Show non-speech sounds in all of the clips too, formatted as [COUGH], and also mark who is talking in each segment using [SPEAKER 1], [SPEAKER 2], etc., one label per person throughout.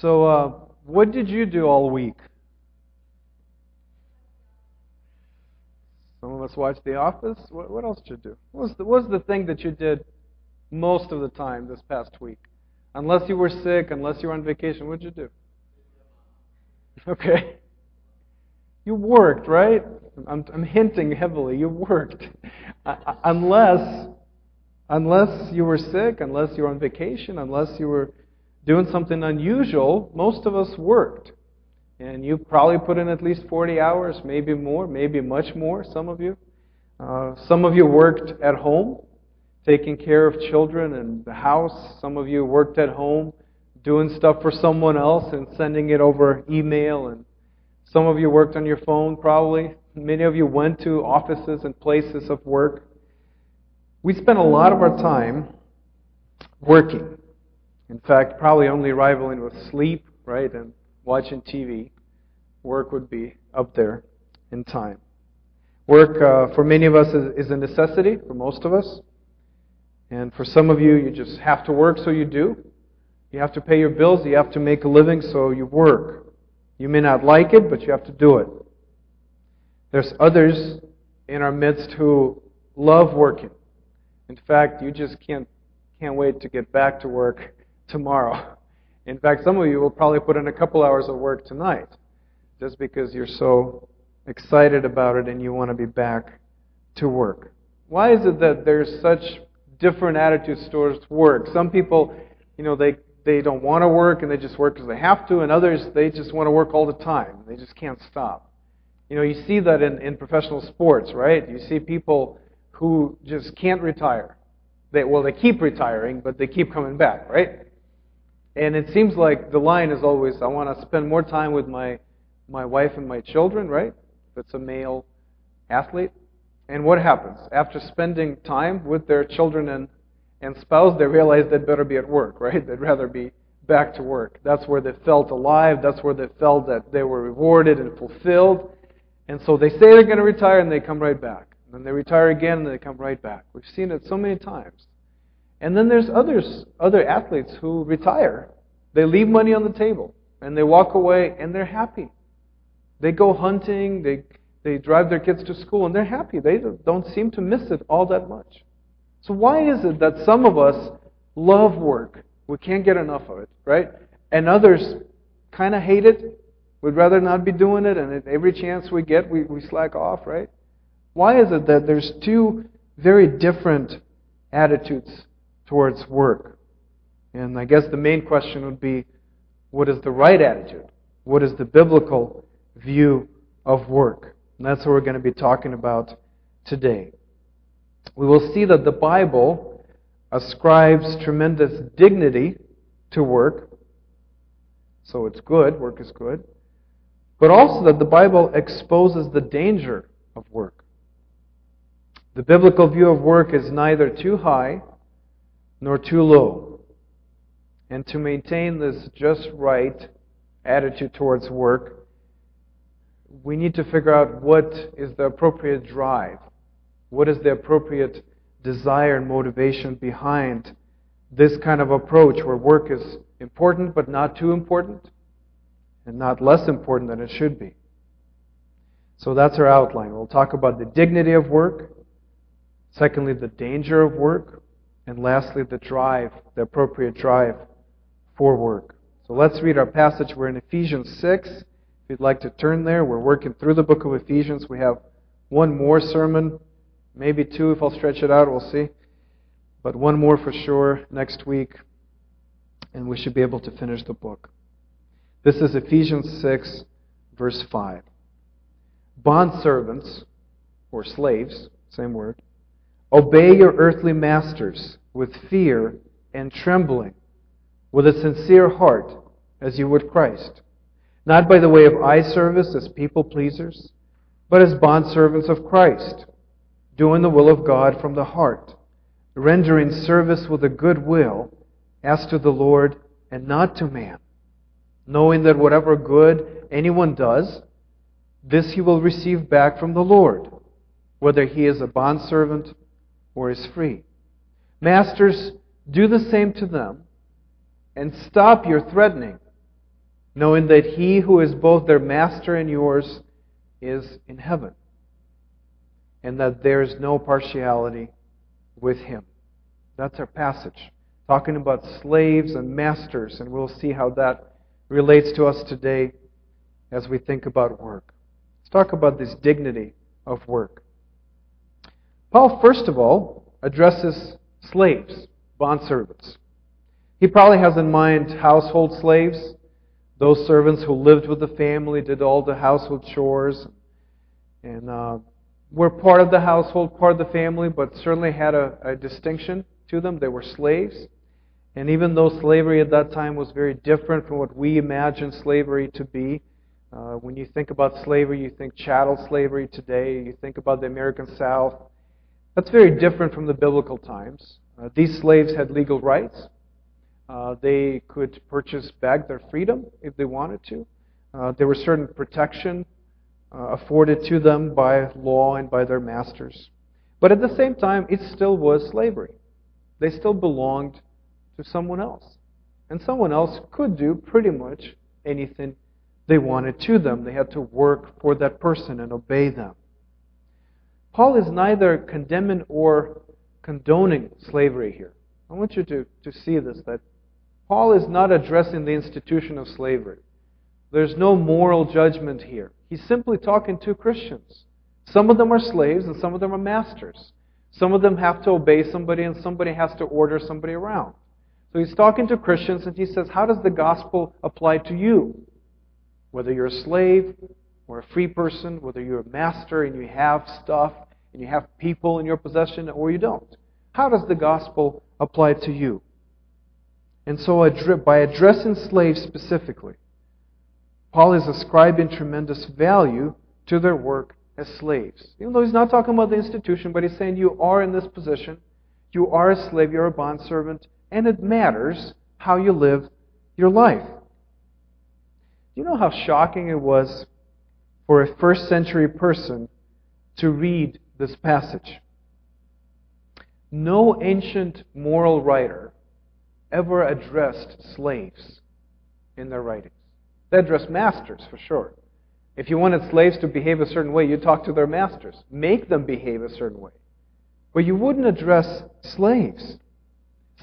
[SPEAKER 1] So, uh, what did you do all week? Some of us watched The Office. What, what else did you do? What was, the, what was the thing that you did most of the time this past week? Unless you were sick, unless you were on vacation, what did you do? [LAUGHS] Okay. You worked, right? I'm, I'm hinting heavily. You worked. Uh, unless, unless you were sick, unless you were on vacation, unless you were doing something unusual, most of us worked. And you probably put in at least 40 hours, maybe more, maybe much more, some of you. Uh, some of you worked at home, taking care of children and the house. Some of you worked at home, doing stuff for someone else and sending it over email. And some of you worked on your phone, probably. Many of you went to offices and places of work. We spent a lot of our time working. In fact, probably only rivaling with sleep, right, and watching TV. Work would be up there in time. Work, uh, for many of us, is, is a necessity, for most of us. And for some of you, you just have to work, so you do. You have to pay your bills, you have to make a living, so you work. You may not like it, but you have to do it. There's others in our midst who love working. In fact, you just can't can't wait to get back to work tomorrow. In fact, some of you will probably put in a couple hours of work tonight just because you're so excited about it and you want to be back to work. Why is it that there's such different attitudes towards work? Some people, you know, they they don't want to work and they just work because they have to, and others they just want to work all the time. They just can't stop. You know, you see that in, in professional sports, right? You see people who just can't retire. They, well, they keep retiring, but they keep coming back, right? And it seems like the line is always, I want to spend more time with my, my wife and my children, right? If it's a male athlete. And what happens? After spending time with their children and, and spouse, they realize they'd better be at work, right? They'd rather be back to work. That's where they felt alive. That's where they felt that they were rewarded and fulfilled. And so they say they're going to retire and they come right back. And then they retire again and they come right back. We've seen it so many times. And then there's others, other athletes who retire. They leave money on the table and they walk away and they're happy. They go hunting, they, they drive their kids to school and they're happy. They don't seem to miss it all that much. So why is it that some of us love work? We can't get enough of it, right? And others kind of hate it We'd rather not be doing it, and every chance we get, we, we slack off, right? Why is it that there's two very different attitudes towards work? And I guess the main question would be what is the right attitude? What is the biblical view of work? And that's what we're going to be talking about today. We will see that the Bible ascribes tremendous dignity to work. So it's good, work is good but also that the Bible exposes the danger of work. The biblical view of work is neither too high nor too low. And to maintain this just right attitude towards work, we need to figure out what is the appropriate drive, what is the appropriate desire and motivation behind this kind of approach where work is important but not too important and not less important than it should be. So that's our outline. We'll talk about the dignity of work, secondly, the danger of work, and lastly, the drive, the appropriate drive for work. So let's read our passage. We're in Ephesians 6. If you'd like to turn there, we're working through the book of Ephesians. We have one more sermon, maybe two if I'll stretch it out, we'll see. But one more for sure next week, and we should be able to finish the book. This is Ephesians 6, verse 5. Bondservants, or slaves, same word, obey your earthly masters with fear and trembling, with a sincere heart, as you would Christ, not by the way of eye service as people pleasers, but as bondservants of Christ, doing the will of God from the heart, rendering service with a good will as to the Lord and not to man knowing that whatever good anyone does, this he will receive back from the Lord, whether he is a bondservant or is free. Masters, do the same to them, and stop your threatening, knowing that he who is both their master and yours is in heaven, and that there is no partiality with him. That's our passage. Talking about slaves and masters, and we'll see how that relates to us today as we think about work. Let's talk about this dignity of work. Paul, first of all, addresses slaves, bondservants. He probably has in mind household slaves, those servants who lived with the family, did all the household chores, and uh, were part of the household, part of the family, but certainly had a, a distinction to them. They were slaves. And even though slavery at that time was very different from what we imagine slavery to be, uh, when you think about slavery, you think chattel slavery today, you think about the American South. That's very different from the biblical times. Uh, these slaves had legal rights. Uh, they could purchase back their freedom if they wanted to. Uh, there was certain protection uh, afforded to them by law and by their masters. But at the same time, it still was slavery. They still belonged to someone else. And someone else could do pretty much anything they wanted to them. They had to work for that person and obey them. Paul is neither condemning or condoning slavery here. I want you to, to see this that Paul is not addressing the institution of slavery. There's no moral judgment here. He's simply talking to Christians. Some of them are slaves and some of them are masters. Some of them have to obey somebody and somebody has to order somebody around. So he's talking to Christians and he says, How does the gospel apply to you? Whether you're a slave or a free person, whether you're a master and you have stuff and you have people in your possession or you don't. How does the gospel apply to you? And so, by addressing slaves specifically, Paul is ascribing tremendous value to their work as slaves. Even though he's not talking about the institution, but he's saying you are in this position, you are a slave, you're a bondservant, and it matters how you live your life. Do you know how shocking it was for a first century person to read this passage? No ancient moral writer ever addressed slaves in their writings. They addressed masters, for sure. If you wanted slaves to behave a certain way, you'd talk to their masters, make them behave a certain way. But you wouldn't address slaves.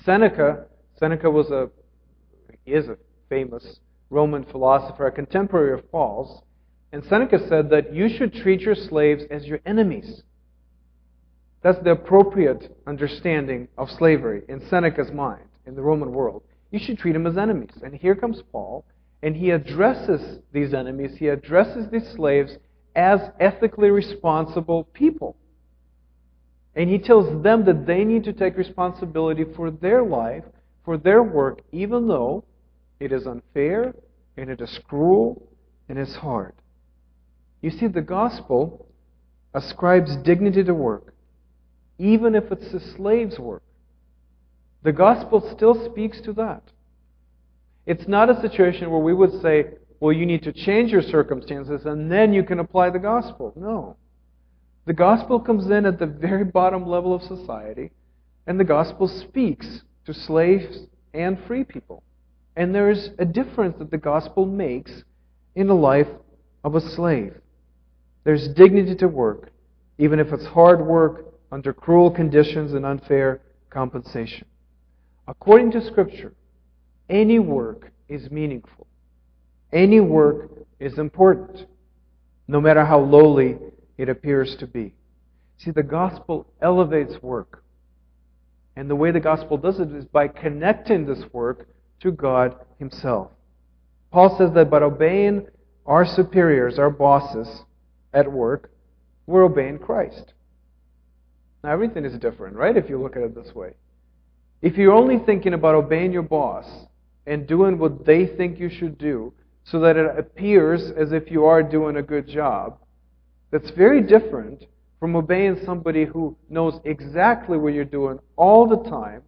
[SPEAKER 1] Seneca, Seneca was a is a famous Roman philosopher, a contemporary of Paul's, and Seneca said that you should treat your slaves as your enemies. That's the appropriate understanding of slavery in Seneca's mind, in the Roman world. You should treat them as enemies. And here comes Paul, and he addresses these enemies, he addresses these slaves as ethically responsible people. And he tells them that they need to take responsibility for their life, for their work, even though it is unfair and it is cruel and it's hard. You see, the gospel ascribes dignity to work, even if it's a slave's work. The gospel still speaks to that. It's not a situation where we would say, well, you need to change your circumstances and then you can apply the gospel. No. The gospel comes in at the very bottom level of society, and the gospel speaks to slaves and free people. And there's a difference that the gospel makes in the life of a slave. There's dignity to work, even if it's hard work under cruel conditions and unfair compensation. According to Scripture, any work is meaningful. Any work is important, no matter how lowly it appears to be. See, the gospel elevates work. And the way the gospel does it is by connecting this work to God Himself. Paul says that by obeying our superiors, our bosses at work, we're obeying Christ. Now, everything is different, right, if you look at it this way. If you're only thinking about obeying your boss and doing what they think you should do so that it appears as if you are doing a good job, that's very different from obeying somebody who knows exactly what you're doing all the time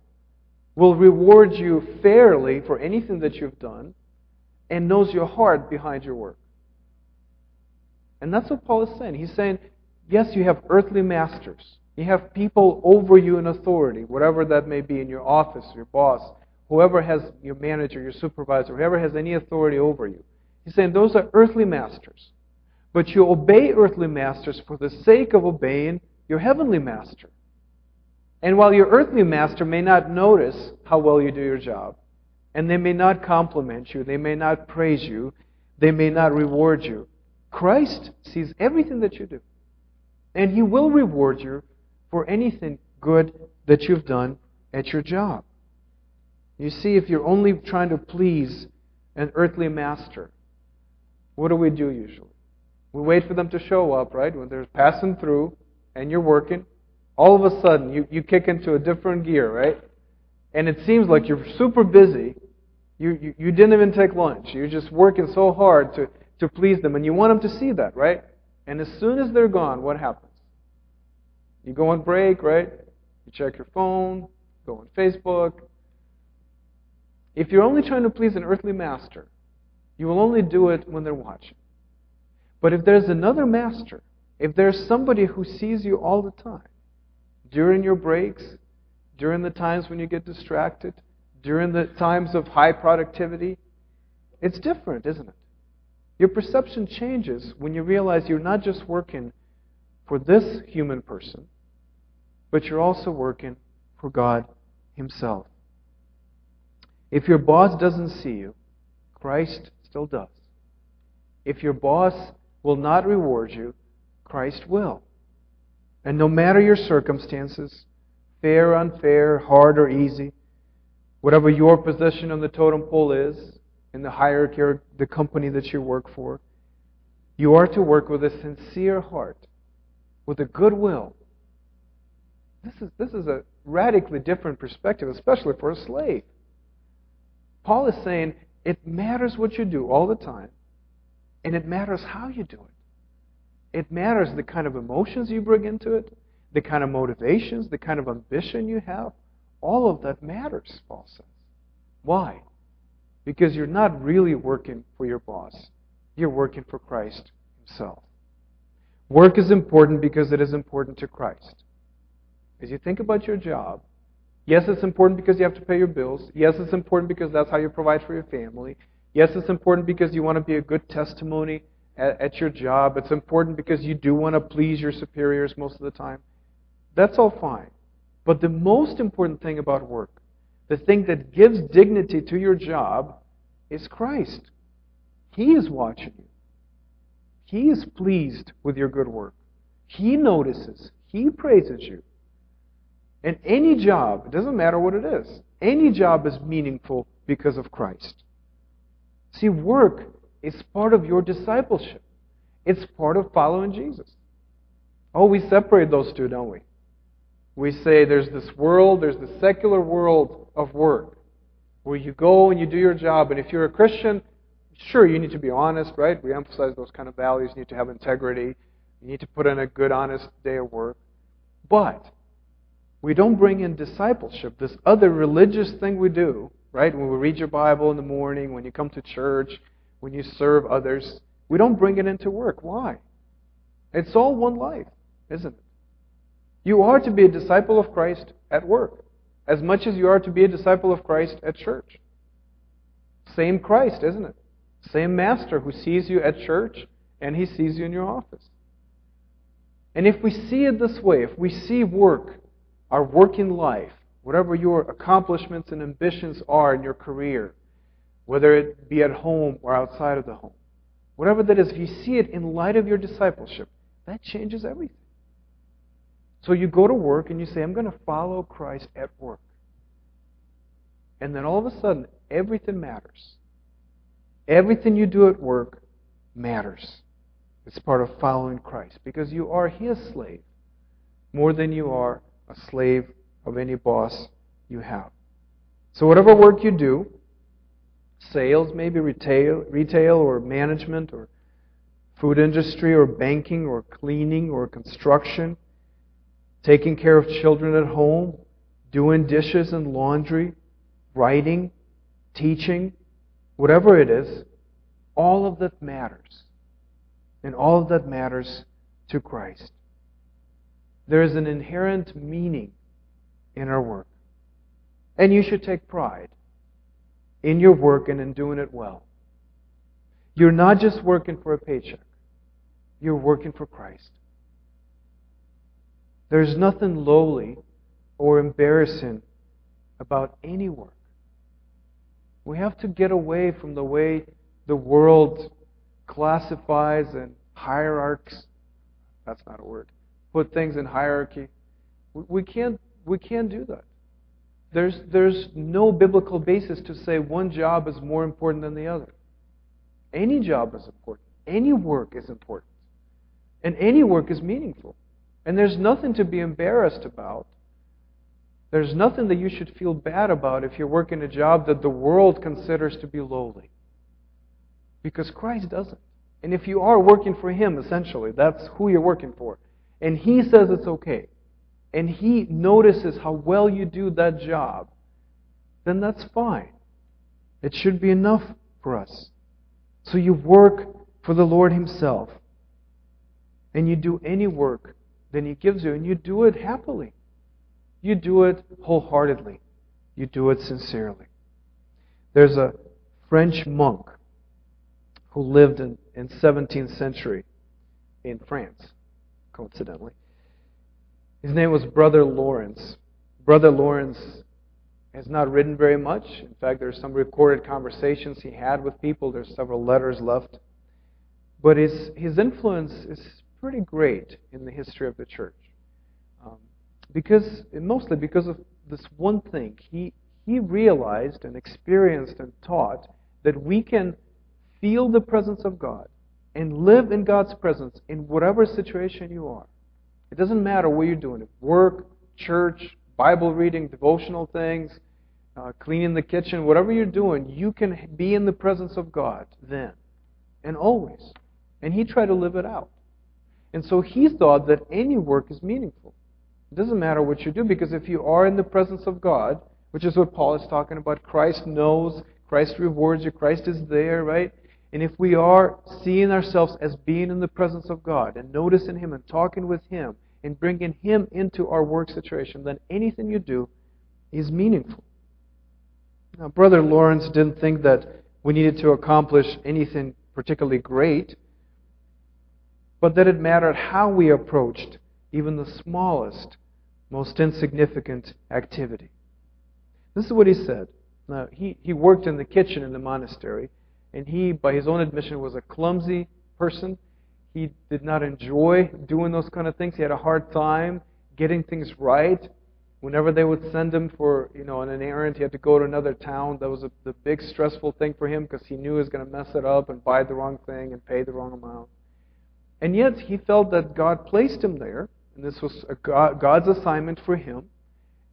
[SPEAKER 1] will reward you fairly for anything that you've done and knows your heart behind your work. And that's what Paul is saying. He's saying, yes, you have earthly masters. You have people over you in authority, whatever that may be in your office, your boss, whoever has your manager, your supervisor, whoever has any authority over you. He's saying those are earthly masters. But you obey earthly masters for the sake of obeying your heavenly master. And while your earthly master may not notice how well you do your job, and they may not compliment you, they may not praise you, they may not reward you, Christ sees everything that you do. And He will reward you for anything good that you've done at your job. You see, if you're only trying to please an earthly master, what do we do usually? We wait for them to show up, right? When they're passing through and you're working, all of a sudden you, you kick into a different gear, right? And it seems like you're super busy. You, you, you didn't even take lunch. You're just working so hard to, to please them. And you want them to see that, right? And as soon as they're gone, what happens? You go on break, right? You check your phone, go on Facebook. If you're only trying to please an earthly master, you will only do it when they're watching. But if there's another master, if there's somebody who sees you all the time, during your breaks, during the times when you get distracted, during the times of high productivity, it's different, isn't it? Your perception changes when you realize you're not just working for this human person, but you're also working for God Himself. If your boss doesn't see you, Christ still does. If your boss will not reward you, Christ will. And no matter your circumstances, fair, unfair, hard, or easy, whatever your position on the totem pole is in the hierarchy or the company that you work for, you are to work with a sincere heart, with a good will. This is, this is a radically different perspective, especially for a slave. Paul is saying it matters what you do all the time, and it matters how you do it. It matters the kind of emotions you bring into it, the kind of motivations, the kind of ambition you have. All of that matters, Paul says. Why? Because you're not really working for your boss, you're working for Christ Himself. Work is important because it is important to Christ. As you think about your job, yes, it's important because you have to pay your bills. Yes, it's important because that's how you provide for your family. Yes, it's important because you want to be a good testimony at, at your job. It's important because you do want to please your superiors most of the time. That's all fine. But the most important thing about work, the thing that gives dignity to your job, is Christ. He is watching you. He is pleased with your good work. He notices. He praises you. And any job, it doesn't matter what it is, any job is meaningful because of Christ. See, work is part of your discipleship, it's part of following Jesus. Oh, we separate those two, don't we? We say there's this world, there's the secular world of work, where you go and you do your job. And if you're a Christian, sure, you need to be honest, right? We emphasize those kind of values. You need to have integrity. You need to put in a good, honest day of work. But we don't bring in discipleship, this other religious thing we do, right? When we read your Bible in the morning, when you come to church, when you serve others, we don't bring it into work. Why? It's all one life, isn't it? You are to be a disciple of Christ at work, as much as you are to be a disciple of Christ at church. Same Christ, isn't it? Same Master who sees you at church and he sees you in your office. And if we see it this way, if we see work our working life, whatever your accomplishments and ambitions are in your career, whether it be at home or outside of the home, whatever that is, if you see it in light of your discipleship, that changes everything. So you go to work and you say, I'm going to follow Christ at work. And then all of a sudden, everything matters. Everything you do at work matters. It's part of following Christ because you are His slave more than you are a slave of any boss you have. So, whatever work you do, sales, maybe retail, retail or management or food industry or banking or cleaning or construction, taking care of children at home, doing dishes and laundry, writing, teaching, whatever it is, all of that matters. And all of that matters to Christ. There is an inherent meaning in our work. And you should take pride in your work and in doing it well. You're not just working for a paycheck, you're working for Christ. There's nothing lowly or embarrassing about any work. We have to get away from the way the world classifies and hierarchs. That's not a word. Put things in hierarchy. We can't, we can't do that. There's, there's no biblical basis to say one job is more important than the other. Any job is important. Any work is important. And any work is meaningful. And there's nothing to be embarrassed about. There's nothing that you should feel bad about if you're working a job that the world considers to be lowly. Because Christ doesn't. And if you are working for Him, essentially, that's who you're working for. And He says it's okay. And He notices how well you do that job, then that's fine. It should be enough for us. So you work for the Lord Himself. And you do any work that He gives you, and you do it happily. You do it wholeheartedly. You do it sincerely. There's a French monk who lived in, in 17th century in France, coincidentally. His name was Brother Lawrence. Brother Lawrence has not written very much. In fact, there's some recorded conversations he had with people. There's several letters left. But his, his influence is pretty great in the history of the church. Um, because, mostly because of this one thing. He, he realized and experienced and taught that we can feel the presence of God and live in God's presence in whatever situation you are. It doesn't matter what you're doing work, church, Bible reading, devotional things, uh, cleaning the kitchen, whatever you're doing, you can be in the presence of God then and always. And he tried to live it out. And so he thought that any work is meaningful. It doesn't matter what you do because if you are in the presence of God, which is what Paul is talking about, Christ knows, Christ rewards you, Christ is there, right? And if we are seeing ourselves as being in the presence of God and noticing Him and talking with Him and bringing Him into our work situation, then anything you do is meaningful. Now, Brother Lawrence didn't think that we needed to accomplish anything particularly great, but that it mattered how we approached even the smallest, most insignificant activity. This is what he said. Now, he, he worked in the kitchen in the monastery, and he, by his own admission, was a clumsy person. He did not enjoy doing those kind of things. He had a hard time getting things right. Whenever they would send him for, you know, on an errand, he had to go to another town. That was a, the big stressful thing for him because he knew he was going to mess it up and buy the wrong thing and pay the wrong amount. And yet he felt that God placed him there, and this was God, God's assignment for him.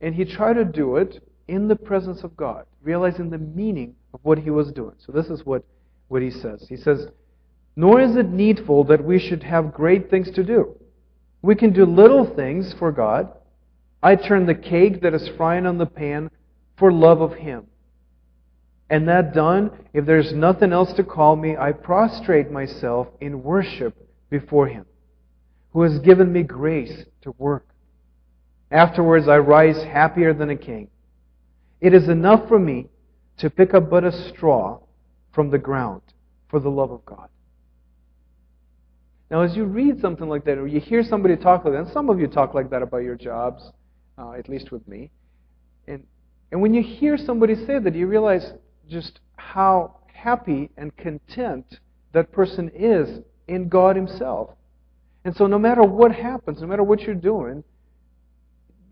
[SPEAKER 1] And he tried to do it in the presence of God, realizing the meaning of what he was doing. So this is what, what he says. He says, Nor is it needful that we should have great things to do. We can do little things for God. I turn the cake that is frying on the pan for love of Him. And that done, if there's nothing else to call me, I prostrate myself in worship before Him, who has given me grace to work. Afterwards, I rise happier than a king. It is enough for me to pick up but a straw from the ground for the love of God. Now, as you read something like that, or you hear somebody talk like that, and some of you talk like that about your jobs, uh, at least with me, and, and when you hear somebody say that, you realize just how happy and content that person is in God Himself. And so, no matter what happens, no matter what you're doing,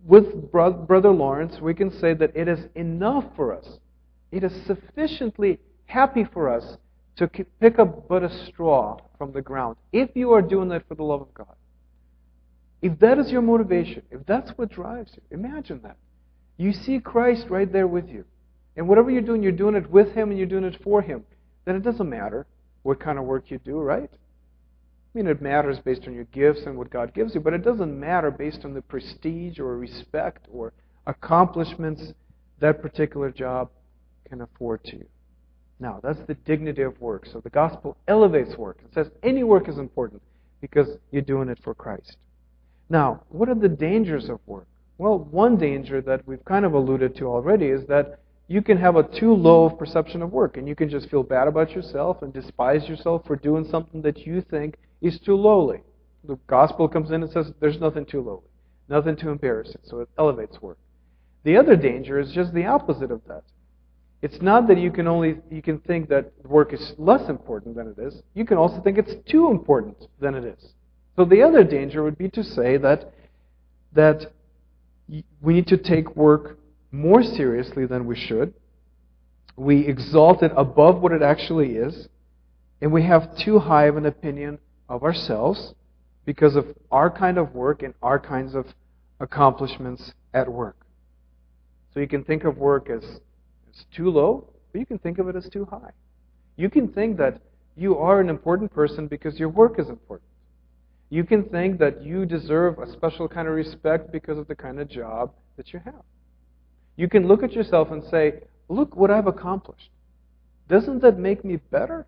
[SPEAKER 1] with Brother Lawrence, we can say that it is enough for us it is sufficiently happy for us to pick up but a straw from the ground if you are doing that for the love of God. If that is your motivation, if that's what drives you, imagine that. You see Christ right there with you. And whatever you're doing, you're doing it with Him and you're doing it for Him. Then it doesn't matter what kind of work you do, right? I mean, it matters based on your gifts and what God gives you, but it doesn't matter based on the prestige or respect or accomplishments that particular job can afford to. You. Now, that's the dignity of work. So the gospel elevates work and says any work is important because you're doing it for Christ. Now, what are the dangers of work? Well, one danger that we've kind of alluded to already is that you can have a too low perception of work, and you can just feel bad about yourself and despise yourself for doing something that you think is too lowly. The gospel comes in and says there's nothing too lowly, nothing too embarrassing, so it elevates work. The other danger is just the opposite of that. It's not that you can only you can think that work is less important than it is. You can also think it's too important than it is. So the other danger would be to say that that we need to take work more seriously than we should. We exalt it above what it actually is, and we have too high of an opinion of ourselves because of our kind of work and our kinds of accomplishments at work. So you can think of work as, as too low, but you can think of it as too high. You can think that you are an important person because your work is important. You can think that you deserve a special kind of respect because of the kind of job that you have. You can look at yourself and say, Look what I've accomplished. Doesn't that make me better?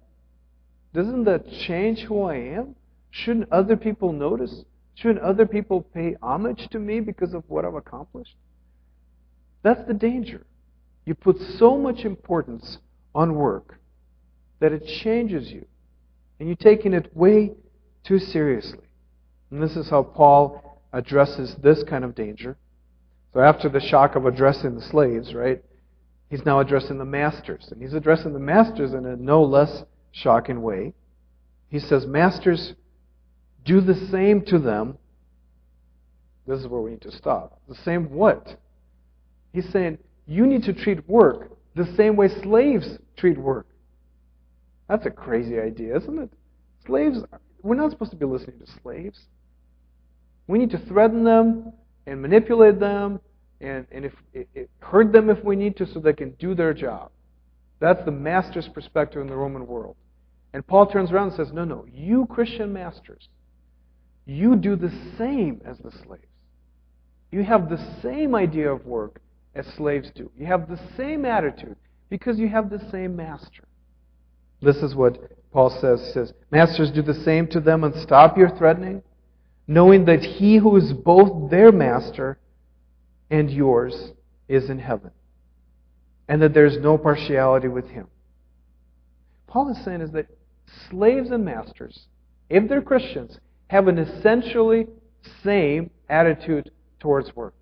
[SPEAKER 1] Doesn't that change who I am? Shouldn't other people notice? Shouldn't other people pay homage to me because of what I've accomplished? That's the danger. You put so much importance on work that it changes you. And you're taking it way too seriously. And this is how Paul addresses this kind of danger. So after the shock of addressing the slaves, right, he's now addressing the masters. And he's addressing the masters in a no less shocking way. He says, Masters, do the same to them. This is where we need to stop. The same what? He's saying, you need to treat work the same way slaves treat work. That's a crazy idea, isn't it? Slaves, we're not supposed to be listening to slaves. We need to threaten them and manipulate them and, and if, it, hurt them if we need to so they can do their job. That's the master's perspective in the Roman world. And Paul turns around and says, No, no, you Christian masters, you do the same as the slaves. You have the same idea of work as slaves do. You have the same attitude because you have the same master. This is what Paul says. He says, Masters, do the same to them and stop your threatening knowing that he who is both their master and yours is in heaven, and that there's no partiality with him. Paul is saying is that slaves and masters, if they're Christians, have an essentially same attitude towards work.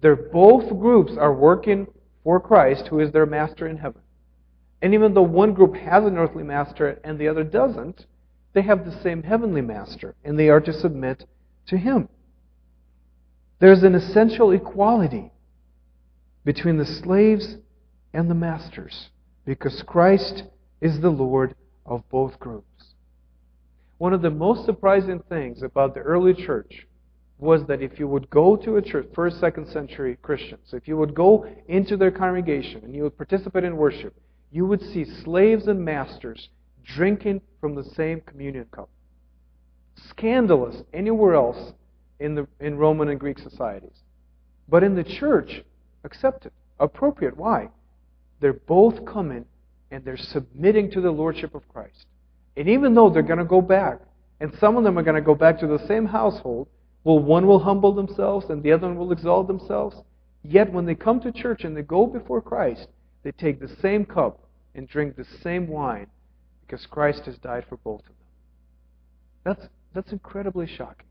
[SPEAKER 1] They're both groups are working for Christ, who is their master in heaven. And even though one group has an earthly master and the other doesn't, they have the same heavenly master, and they are to submit to him. There's an essential equality between the slaves and the masters because Christ is the Lord of both groups. One of the most surprising things about the early church was that if you would go to a church, first, second century Christians, if you would go into their congregation and you would participate in worship, you would see slaves and masters drinking from the same communion cup. Scandalous anywhere else in, the, in Roman and Greek societies. But in the church, accepted, appropriate. Why? They're both coming and they're submitting to the lordship of Christ. And even though they're going to go back, and some of them are going to go back to the same household, well, one will humble themselves and the other one will exalt themselves. Yet when they come to church and they go before Christ, they take the same cup and drink the same wine because Christ has died for both of them. That's, that's incredibly shocking.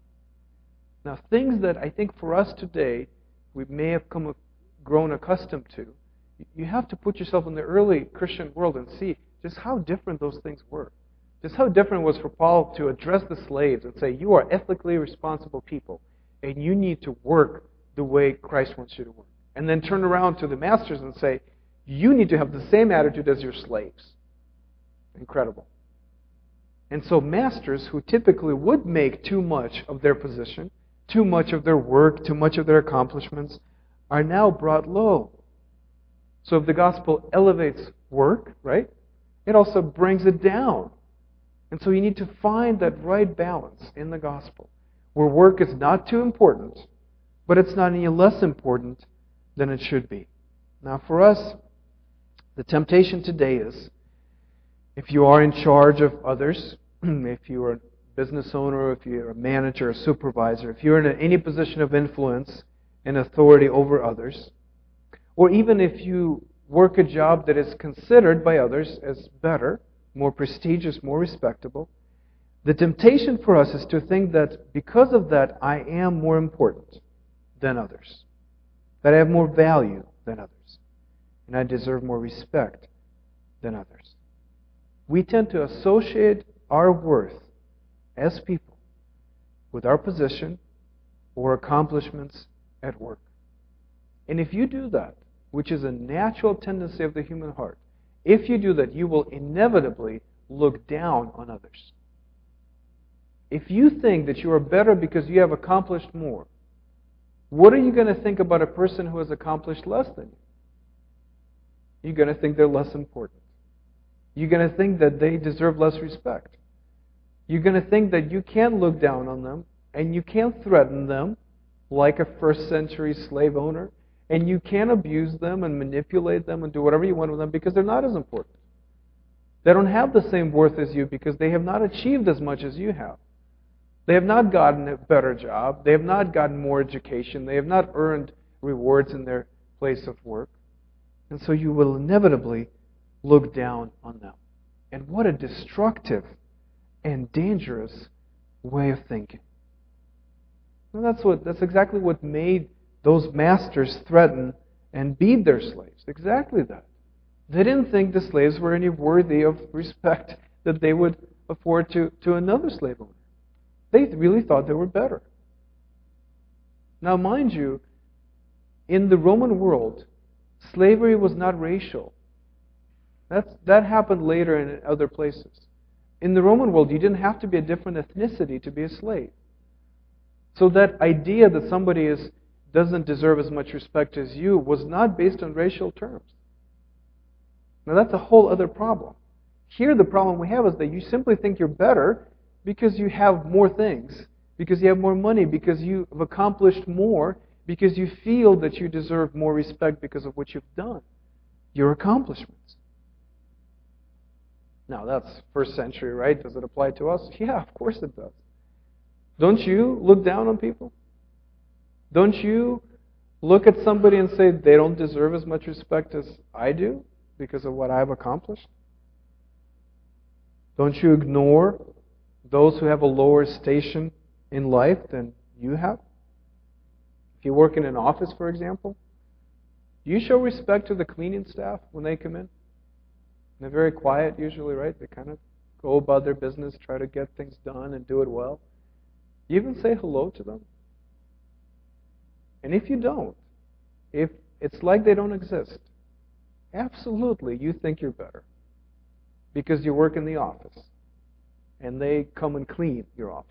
[SPEAKER 1] Now, things that I think for us today we may have come, grown accustomed to, you have to put yourself in the early Christian world and see just how different those things were. Just how different it was for Paul to address the slaves and say, You are ethically responsible people, and you need to work the way Christ wants you to work. And then turn around to the masters and say, You need to have the same attitude as your slaves. Incredible. And so, masters who typically would make too much of their position, too much of their work, too much of their accomplishments, are now brought low. So, if the gospel elevates work, right, it also brings it down. And so, you need to find that right balance in the gospel where work is not too important, but it's not any less important than it should be. Now, for us, the temptation today is if you are in charge of others, [CLEARS THROAT] if you are a business owner, if you're a manager, a supervisor, if you're in any position of influence and authority over others, or even if you work a job that is considered by others as better, more prestigious, more respectable, the temptation for us is to think that because of that, I am more important than others, that I have more value than others, and I deserve more respect than others. We tend to associate our worth as people with our position or accomplishments at work. And if you do that, which is a natural tendency of the human heart, if you do that, you will inevitably look down on others. If you think that you are better because you have accomplished more, what are you going to think about a person who has accomplished less than you? You're going to think they're less important. You're going to think that they deserve less respect. You're going to think that you can look down on them and you can't threaten them like a first century slave owner and you can abuse them and manipulate them and do whatever you want with them because they're not as important. They don't have the same worth as you because they have not achieved as much as you have. They have not gotten a better job. They have not gotten more education. They have not earned rewards in their place of work. And so you will inevitably look down on them. And what a destructive and dangerous way of thinking. And that's what that's exactly what made those masters threaten and beat their slaves. Exactly that. They didn't think the slaves were any worthy of respect [LAUGHS] that they would afford to, to another slave owner. They really thought they were better. Now, mind you, in the Roman world, slavery was not racial. That's, that happened later in other places. In the Roman world, you didn't have to be a different ethnicity to be a slave. So that idea that somebody is, doesn't deserve as much respect as you was not based on racial terms. Now, that's a whole other problem. Here, the problem we have is that you simply think you're better because you have more things, because you have more money, because you have accomplished more, because you feel that you deserve more respect because of what you've done, your accomplishments. Now, that's first century, right? Does it apply to us? Yeah, of course it does. Don't you look down on people? Don't you look at somebody and say they don't deserve as much respect as I do because of what I've accomplished? Don't you ignore those who have a lower station in life than you have? If you work in an office, for example, do you show respect to the cleaning staff when they come in? They're very quiet usually, right? They kind of go about their business, try to get things done and do it well. You even say hello to them. And if you don't, if it's like they don't exist, absolutely you think you're better because you work in the office and they come and clean your office.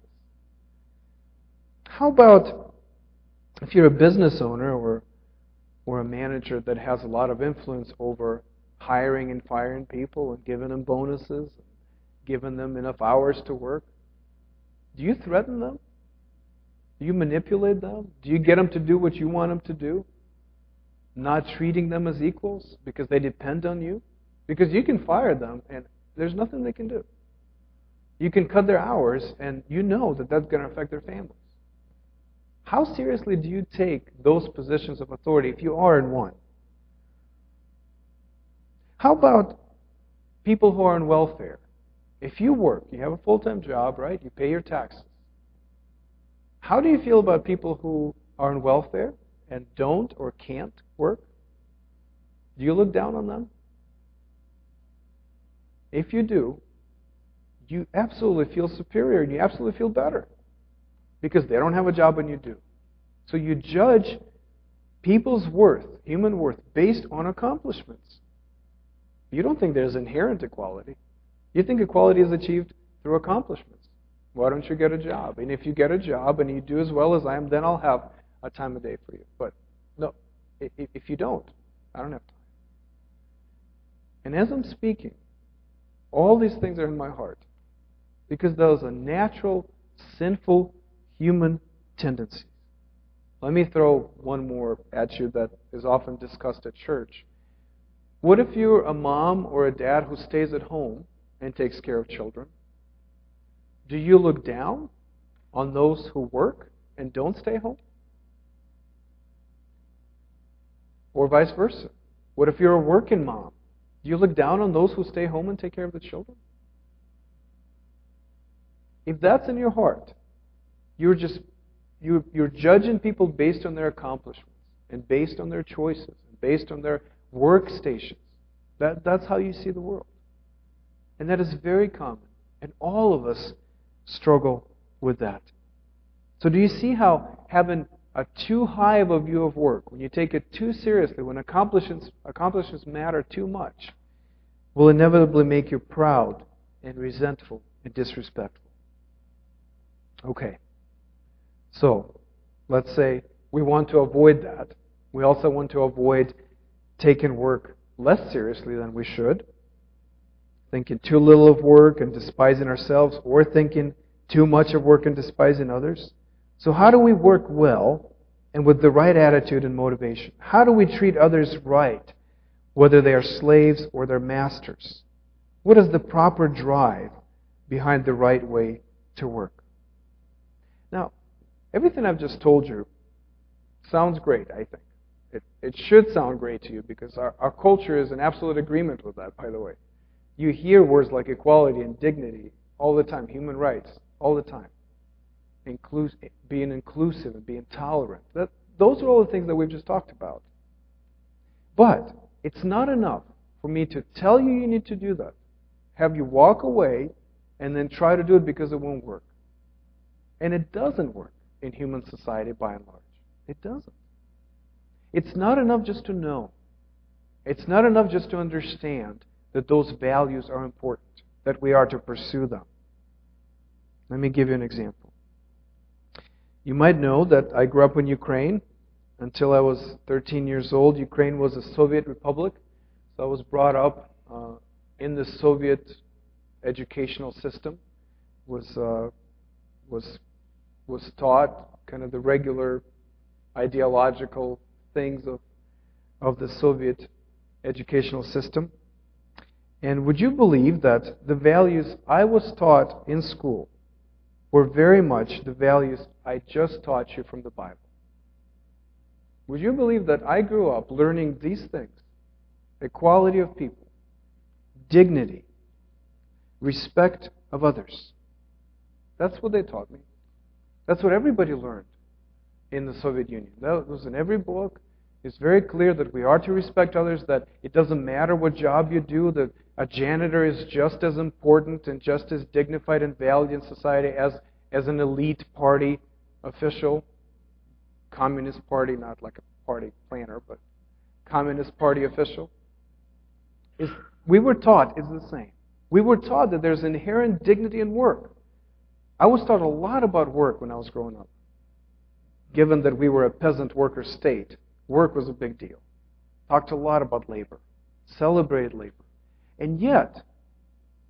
[SPEAKER 1] How about if you're a business owner or, or a manager that has a lot of influence over hiring and firing people and giving them bonuses, giving them enough hours to work? Do you threaten them? Do you manipulate them? Do you get them to do what you want them to do? Not treating them as equals because they depend on you? Because you can fire them and there's nothing they can do. You can cut their hours, and you know that that's going to affect their families. How seriously do you take those positions of authority if you are in one? How about people who are on welfare? If you work, you have a full time job, right? You pay your taxes. How do you feel about people who are on welfare and don't or can't work? Do you look down on them? If you do, you absolutely feel superior and you absolutely feel better because they don't have a job when you do. So you judge people's worth, human worth, based on accomplishments. You don't think there's inherent equality. You think equality is achieved through accomplishments. Why don't you get a job? And if you get a job and you do as well as I am, then I'll have a time of day for you. But no, if you don't, I don't have time. And as I'm speaking, all these things are in my heart because those are natural, sinful human tendencies. Let me throw one more at you that is often discussed at church. What if you're a mom or a dad who stays at home and takes care of children? Do you look down on those who work and don't stay home? Or vice versa? What if you're a working mom? Do you look down on those who stay home and take care of the children? If that's in your heart, you're just you're, you're judging people based on their accomplishments and based on their choices and based on their workstations. That, that's how you see the world. And that is very common. And all of us struggle with that. So, do you see how having a too high of a view of work, when you take it too seriously, when accomplishments, accomplishments matter too much, will inevitably make you proud and resentful and disrespectful? Okay. So, let's say we want to avoid that. We also want to avoid taking work less seriously than we should, thinking too little of work and despising ourselves, or thinking too much of work and despising others. So, how do we work well and with the right attitude and motivation? How do we treat others right, whether they are slaves or their masters? What is the proper drive behind the right way to work? Now, everything I've just told you sounds great, I think. It, it should sound great to you because our, our culture is in absolute agreement with that, by the way. You hear words like equality and dignity all the time, human rights, all the time. Inclus- being inclusive and being tolerant. That, those are all the things that we've just talked about. But it's not enough for me to tell you you need to do that, have you walk away, and then try to do it because it won't work. And it doesn't work in human society by and large. It doesn't. It's not enough just to know. It's not enough just to understand that those values are important, that we are to pursue them. Let me give you an example. You might know that I grew up in Ukraine. Until I was 13 years old, Ukraine was a Soviet republic. So I was brought up uh, in the Soviet educational system. Was uh, was was taught kind of the regular ideological things of of the Soviet educational system. And would you believe that the values I was taught in school were very much the values I just taught you from the Bible? Would you believe that I grew up learning these things equality of people, dignity, respect of others? That's what they taught me. That's what everybody learned in the Soviet Union. That was in every book. It's very clear that we are to respect others, that it doesn't matter what job you do, that a janitor is just as important and just as dignified and valued in society as, as an elite party official. Communist Party, not like a party planner, but Communist Party official. Is, we were taught is the same. We were taught that there's inherent dignity in work. I was taught a lot about work when I was growing up. Given that we were a peasant worker state, work was a big deal. Talked a lot about labor, celebrated labor. And yet,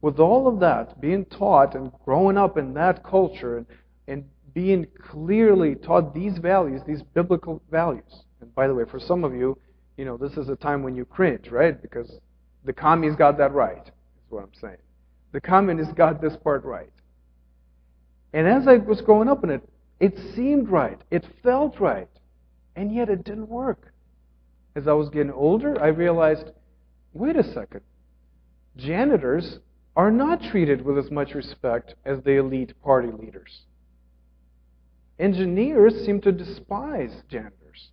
[SPEAKER 1] with all of that, being taught and growing up in that culture and, and being clearly taught these values, these biblical values. And by the way, for some of you, you know, this is a time when you cringe, right? Because the commies got that right, is what I'm saying. The communists got this part right. And as I was growing up in it, it seemed right. It felt right. And yet it didn't work. As I was getting older, I realized wait a second. Janitors are not treated with as much respect as the elite party leaders. Engineers seem to despise janitors.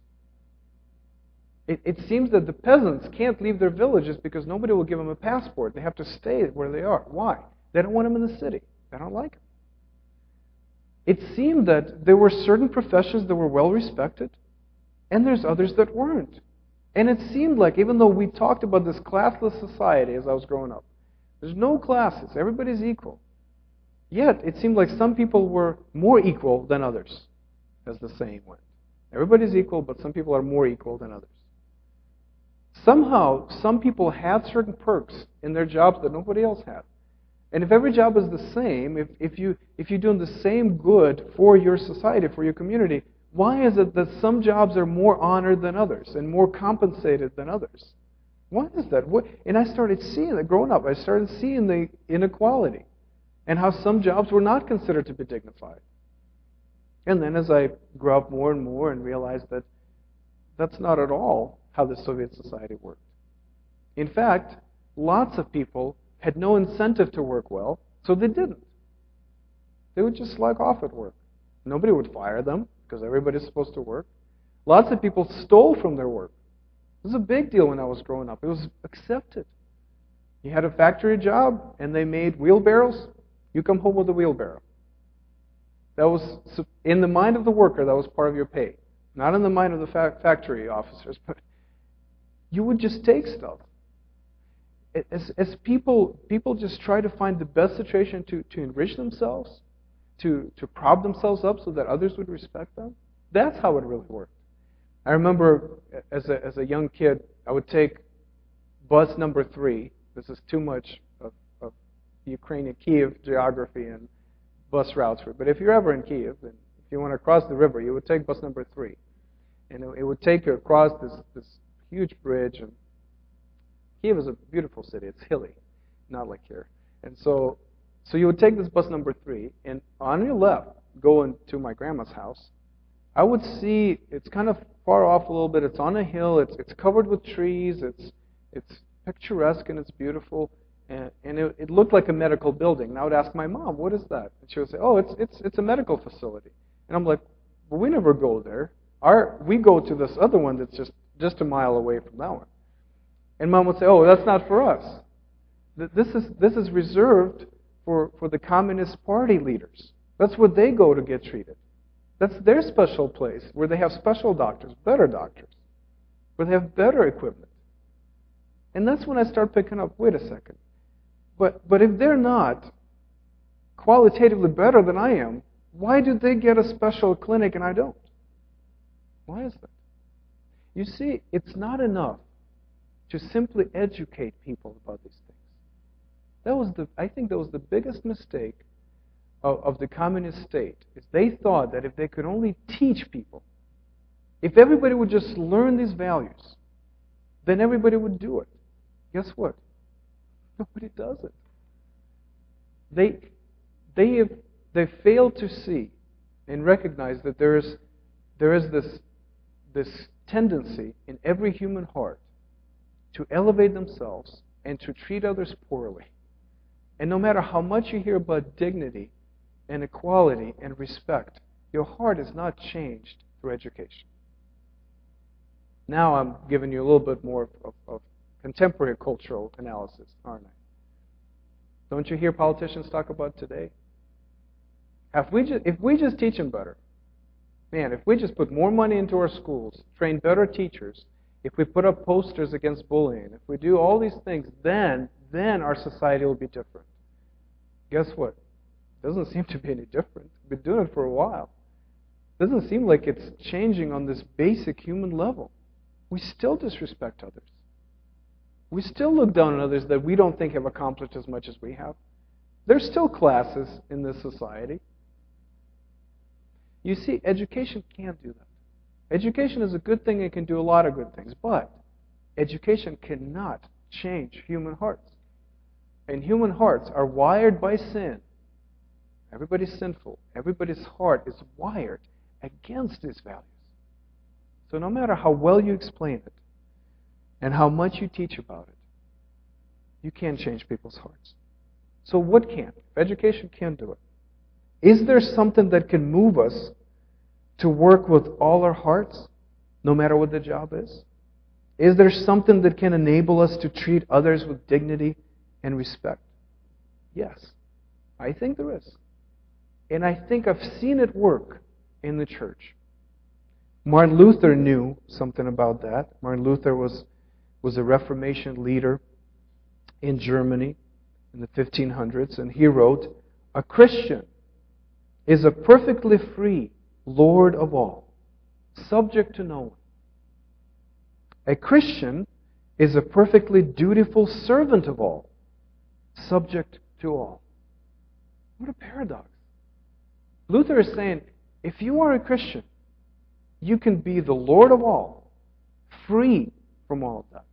[SPEAKER 1] It, it, seems that the peasants can't leave their villages because nobody will give them a passport. They have to stay where they are. Why? They don't want them in the city. They don't like them. It seemed that there were certain professions that were well respected, and there's others that weren't. And it seemed like, even though we talked about this classless society as I was growing up, there's no classes, everybody's equal. Yet, it seemed like some people were more equal than others, as the saying went. Everybody's equal, but some people are more equal than others. Somehow, some people had certain perks in their jobs that nobody else had. And if every job is the same, if, if, you, if you're doing the same good for your society, for your community, why is it that some jobs are more honored than others and more compensated than others? Why is that? What, and I started seeing it growing up. I started seeing the inequality and how some jobs were not considered to be dignified. And then as I grew up more and more and realized that that's not at all how the Soviet society worked. In fact, lots of people had no incentive to work well, so they didn't. They would just slug off at work. Nobody would fire them because everybody's supposed to work. Lots of people stole from their work. It was a big deal when I was growing up. It was accepted. You had a factory job and they made wheelbarrows, you come home with a wheelbarrow. That was in the mind of the worker, that was part of your pay. Not in the mind of the factory officers, [LAUGHS] but you would just take stuff. As, as people, people just try to find the best situation to, to enrich themselves, to, to prop themselves up so that others would respect them, that's how it really worked. I remember as a, as a young kid, I would take bus number three. This is too much of, of Ukrainian Kiev geography and bus routes. But if you're ever in Kiev, and if you want to cross the river, you would take bus number three. And it, it would take you across this, this huge bridge. And Kiev is a beautiful city. It's hilly, not like here. And so, so you would take this bus number three, and on your left, going to my grandma's house, I would see it's kind of far off a little bit. It's on a hill. It's it's covered with trees. It's it's picturesque and it's beautiful. And, and it, it looked like a medical building. And I would ask my mom, "What is that?" And she would say, "Oh, it's it's it's a medical facility." And I'm like, "Well, we never go there. Our we go to this other one that's just just a mile away from that one." And mom would say, "Oh, that's not for us. This is this is reserved for for the Communist Party leaders. That's where they go to get treated. That's their special place where they have special doctors, better doctors, where they have better equipment." And that's when I start picking up. Wait a second. But, but if they're not qualitatively better than I am, why do they get a special clinic and I don't? Why is that? You see, it's not enough to simply educate people about these things. That was the, I think that was the biggest mistake of, of the communist state. Is they thought that if they could only teach people, if everybody would just learn these values, then everybody would do it. Guess what? Nobody does it. They, they, have, they fail to see and recognize that there is, there is this, this tendency in every human heart to elevate themselves and to treat others poorly. And no matter how much you hear about dignity and equality and respect, your heart is not changed through education. Now I'm giving you a little bit more of, of contemporary cultural analysis, aren't I? Don't you hear politicians talk about today? If we just, if we just teach them better, man, if we just put more money into our schools, train better teachers, if we put up posters against bullying, if we do all these things, then then our society will be different. Guess what? It doesn't seem to be any different. We've been doing it for a while. It doesn't seem like it's changing on this basic human level. We still disrespect others. We still look down on others that we don't think have accomplished as much as we have. There's still classes in this society. You see, education can't do that. Education is a good thing, it can do a lot of good things, but education cannot change human hearts. And human hearts are wired by sin. Everybody's sinful. Everybody's heart is wired against these values. So no matter how well you explain it, and how much you teach about it, you can't change people's hearts. So, what can? Education can't do it, is there something that can move us to work with all our hearts, no matter what the job is? Is there something that can enable us to treat others with dignity and respect? Yes, I think there is. And I think I've seen it work in the church. Martin Luther knew something about that. Martin Luther was was a Reformation leader in Germany in the 1500s, and he wrote, A Christian is a perfectly free Lord of all, subject to no one. A Christian is a perfectly dutiful servant of all, subject to all. What a paradox. Luther is saying, if you are a Christian, you can be the Lord of all, free from all of that.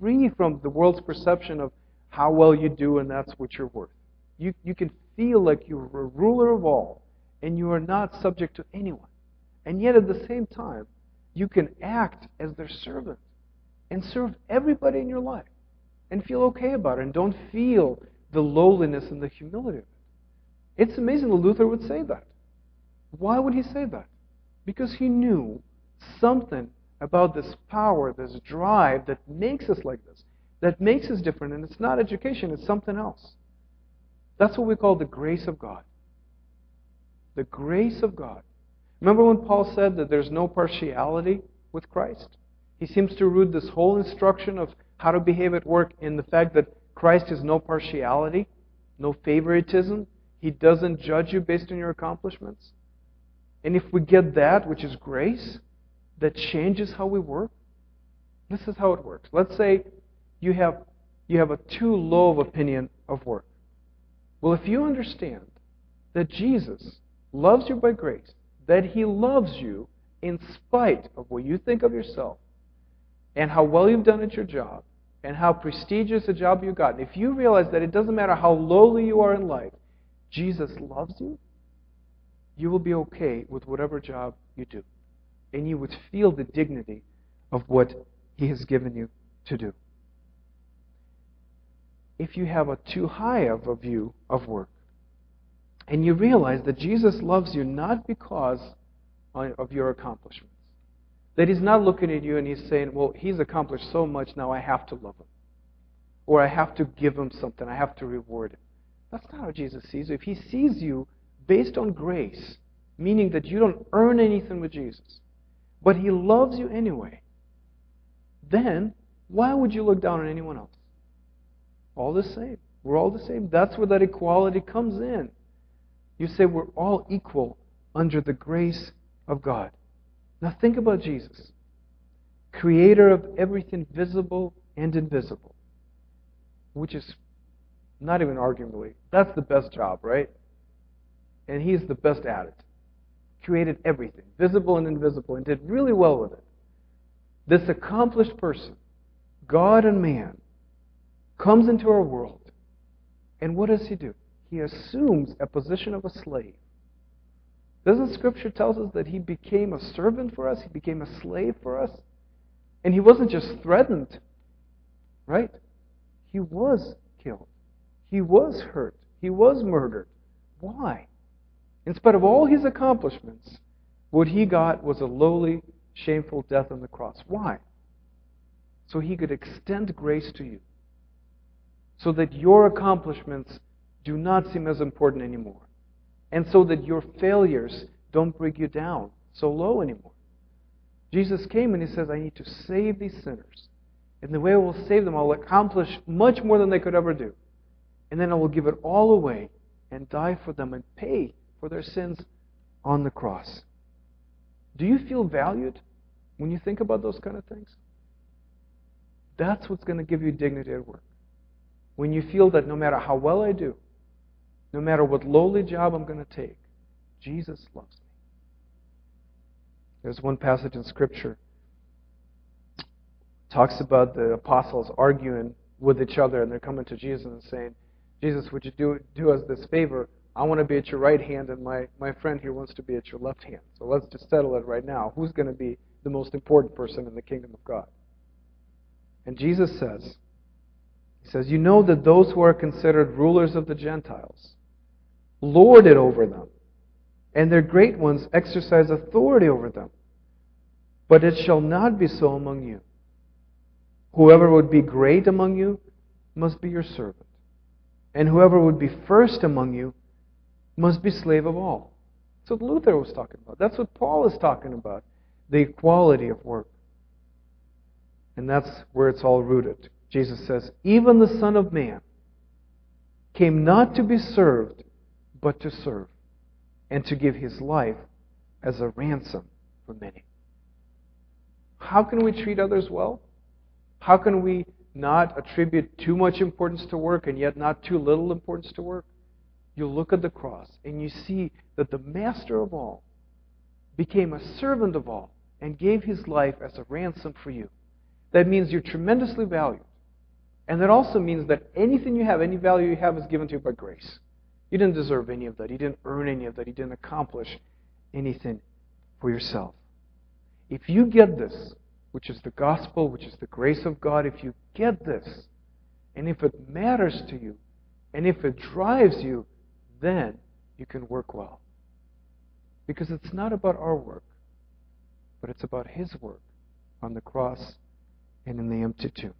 [SPEAKER 1] Free from the world's perception of how well you do and that's what you're worth. You, you can feel like you're a ruler of all and you are not subject to anyone. And yet at the same time, you can act as their servant and serve everybody in your life and feel okay about it and don't feel the lowliness and the humility of it. It's amazing that Luther would say that. Why would he say that? Because he knew something about this power, this drive that makes us like this, that makes us different. And it's not education, it's something else. That's what we call the grace of God. The grace of God. Remember when Paul said that there's no partiality with Christ? He seems to root this whole instruction of how to behave at work in the fact that Christ has no partiality, no favoritism. He doesn't judge you based on your accomplishments. And if we get that, which is grace, that changes how we work, this is how it works. Let's say you have, you have a too low of opinion of work. Well, if you understand that Jesus loves you by grace, that he loves you in spite of what you think of yourself, and how well you've done at your job, and how prestigious a job you got, if you realize that it doesn't matter how lowly you are in life, Jesus loves you, you will be okay with whatever job you do. And you would feel the dignity of what He has given you to do. If you have a too high of a view of work, and you realize that Jesus loves you not because of your accomplishments, that He's not looking at you and He's saying, Well, He's accomplished so much, now I have to love Him. Or I have to give Him something, I have to reward Him. That's not how Jesus sees you. If He sees you based on grace, meaning that you don't earn anything with Jesus, but He loves you anyway, then why would you look down on anyone else? All the same. We're all the same. That's where that equality comes in. You say we're all equal under the grace of God. Now think about Jesus, creator of everything visible and invisible, which is not even arguably, that's the best job, right? And he's the best at it. Created everything, visible and invisible, and did really well with it. This accomplished person, God and man, comes into our world. And what does he do? He assumes a position of a slave. Doesn't Scripture tells us that he became a servant for us? He became a slave for us? And he wasn't just threatened, right? He was killed. He was hurt. He was murdered. Why? In spite of all his accomplishments, what he got was a lowly, shameful death on the cross. Why? So he could extend grace to you. So that your accomplishments do not seem as important anymore and so that your failures don't bring you down so low anymore. Jesus came and he says, I need to save these sinners. And the way I will save them, I'll accomplish much more than they could ever do. And then I will give it all away and die for them and pay for their sins on the cross. Do you feel valued when you think about those kind of things? That's what's going to give you dignity at work. When you feel that no matter how well I do, no matter what lowly job I'm going to take, Jesus loves me. There's one passage in Scripture talks about the apostles arguing with each other, and they're coming to Jesus and saying, Jesus, would you do, do us this favor? I want to be at your right hand, and my, my friend here wants to be at your left hand. So let's just settle it right now. Who's going to be the most important person in the kingdom of God? And Jesus says, He says, You know that those who are considered rulers of the Gentiles lord it over them, and their great ones exercise authority over them. But it shall not be so among you. Whoever would be great among you must be your servant, and whoever would be first among you must be slave of all. That's what Luther was talking about. That's what Paul is talking about the equality of work. And that's where it's all rooted. Jesus says, Even the Son of Man came not to be served, but to serve, and to give his life as a ransom for many. How can we treat others well? How can we not attribute too much importance to work and yet not too little importance to work? You look at the cross and you see that the master of all became a servant of all and gave his life as a ransom for you. That means you're tremendously valued. And that also means that anything you have, any value you have, is given to you by grace. You didn't deserve any of that. You didn't earn any of that. You didn't accomplish anything for yourself. If you get this, which is the gospel, which is the grace of God, if you get this, and if it matters to you, and if it drives you, then you can work well. Because it's not about our work, but it's about His work on the cross and in the empty tomb.